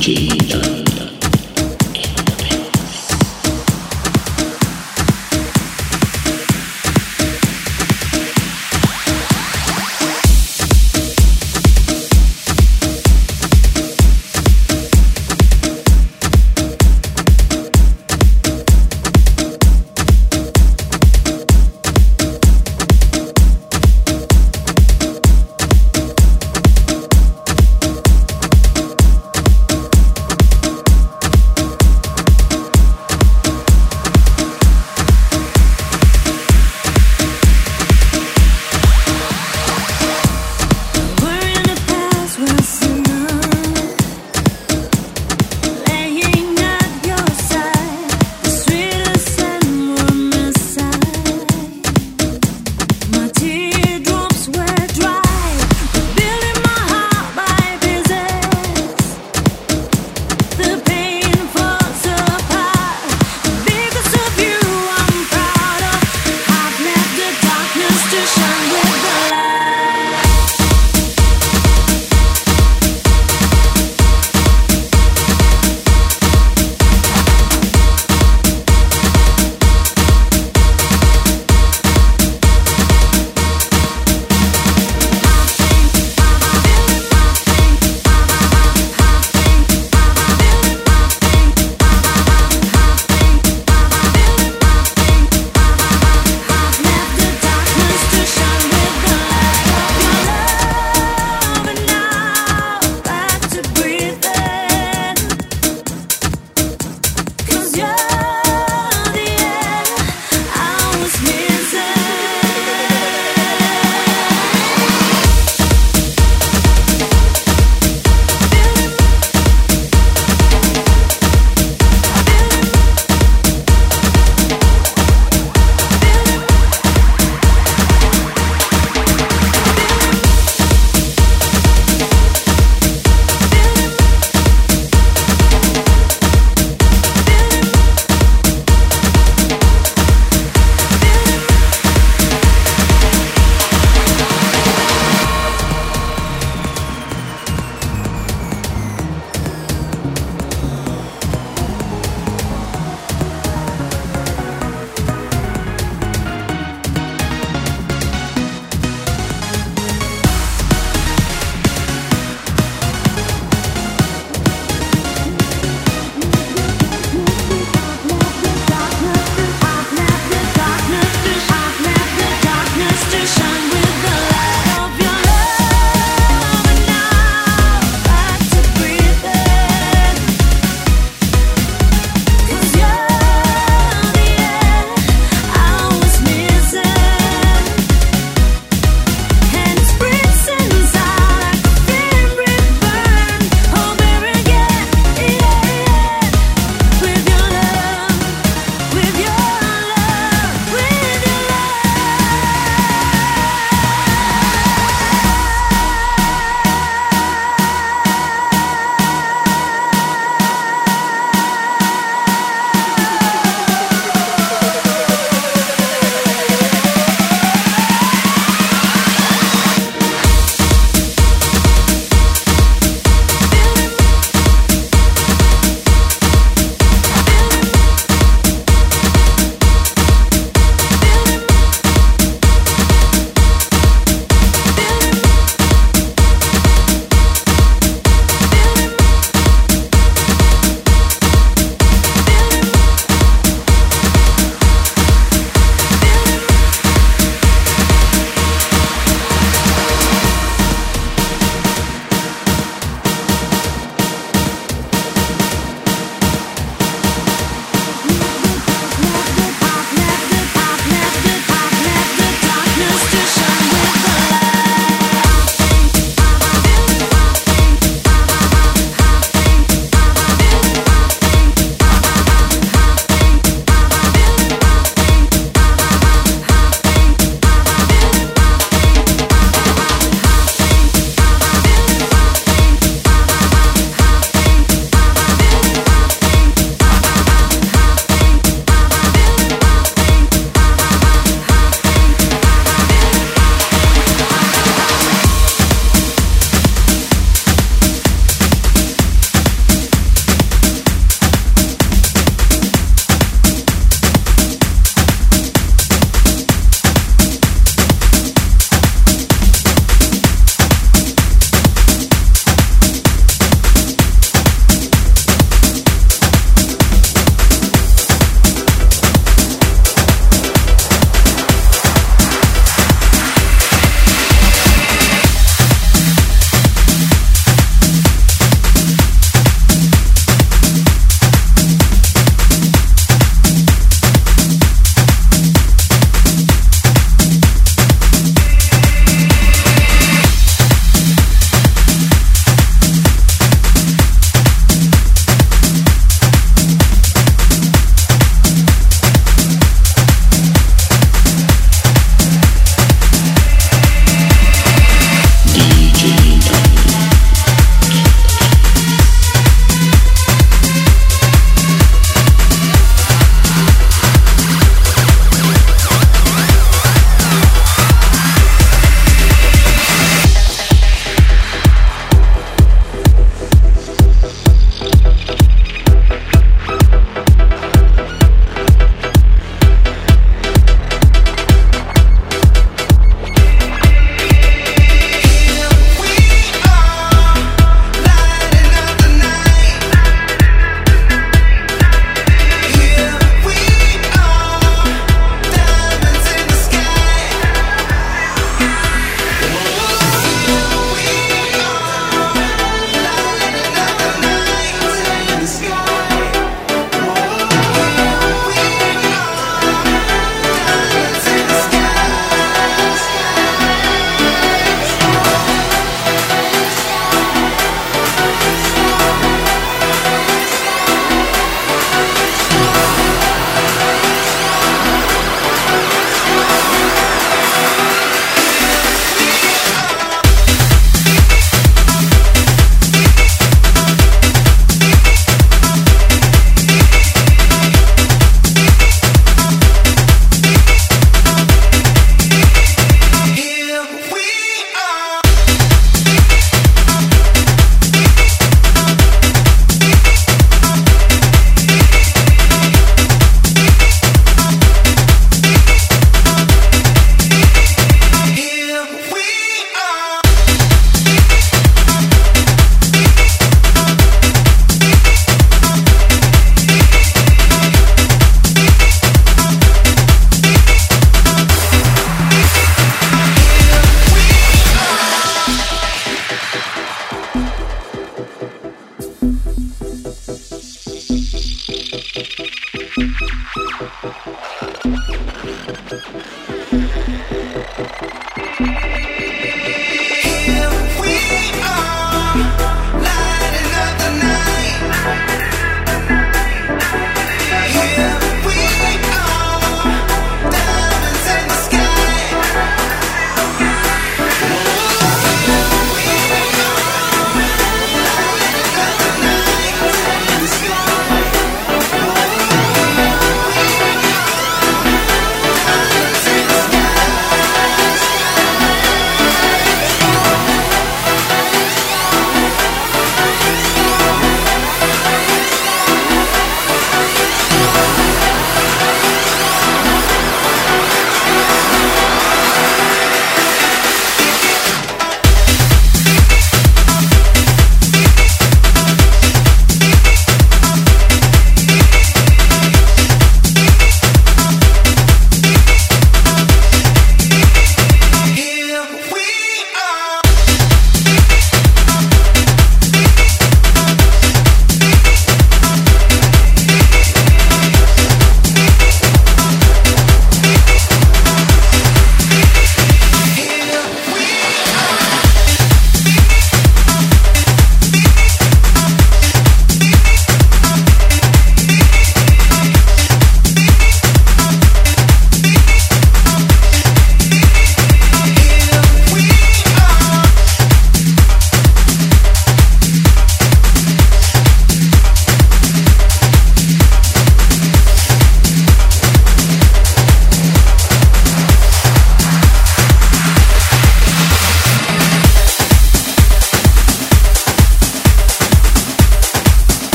DJ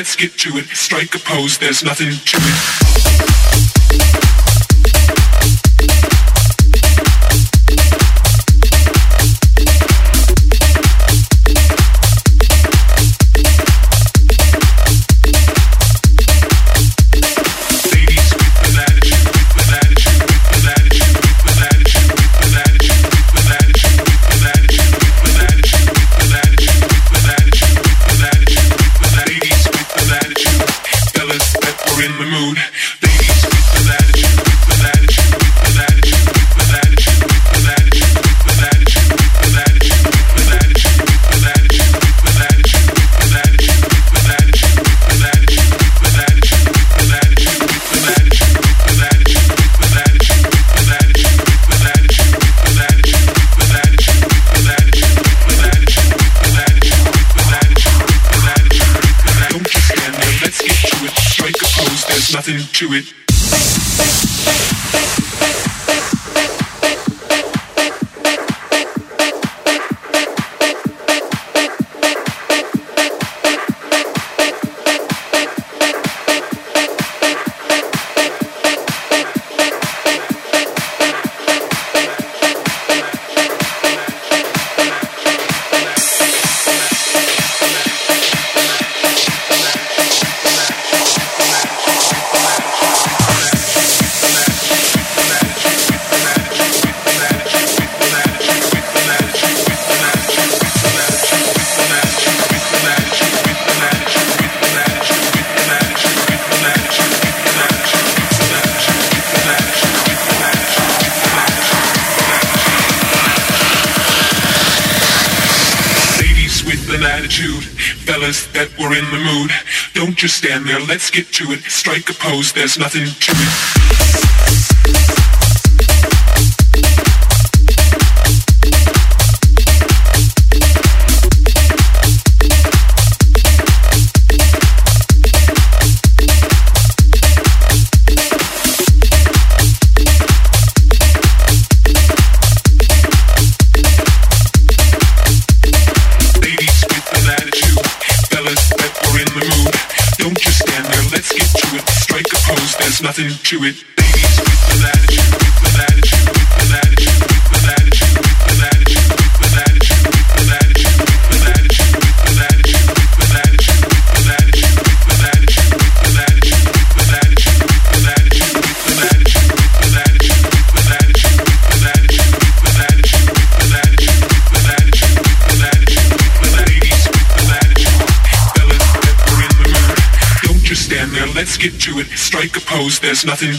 Let's get to it. Strike a pose, there's nothing to it. Get to it, strike a pose, there's nothing to it. to it. there's nothing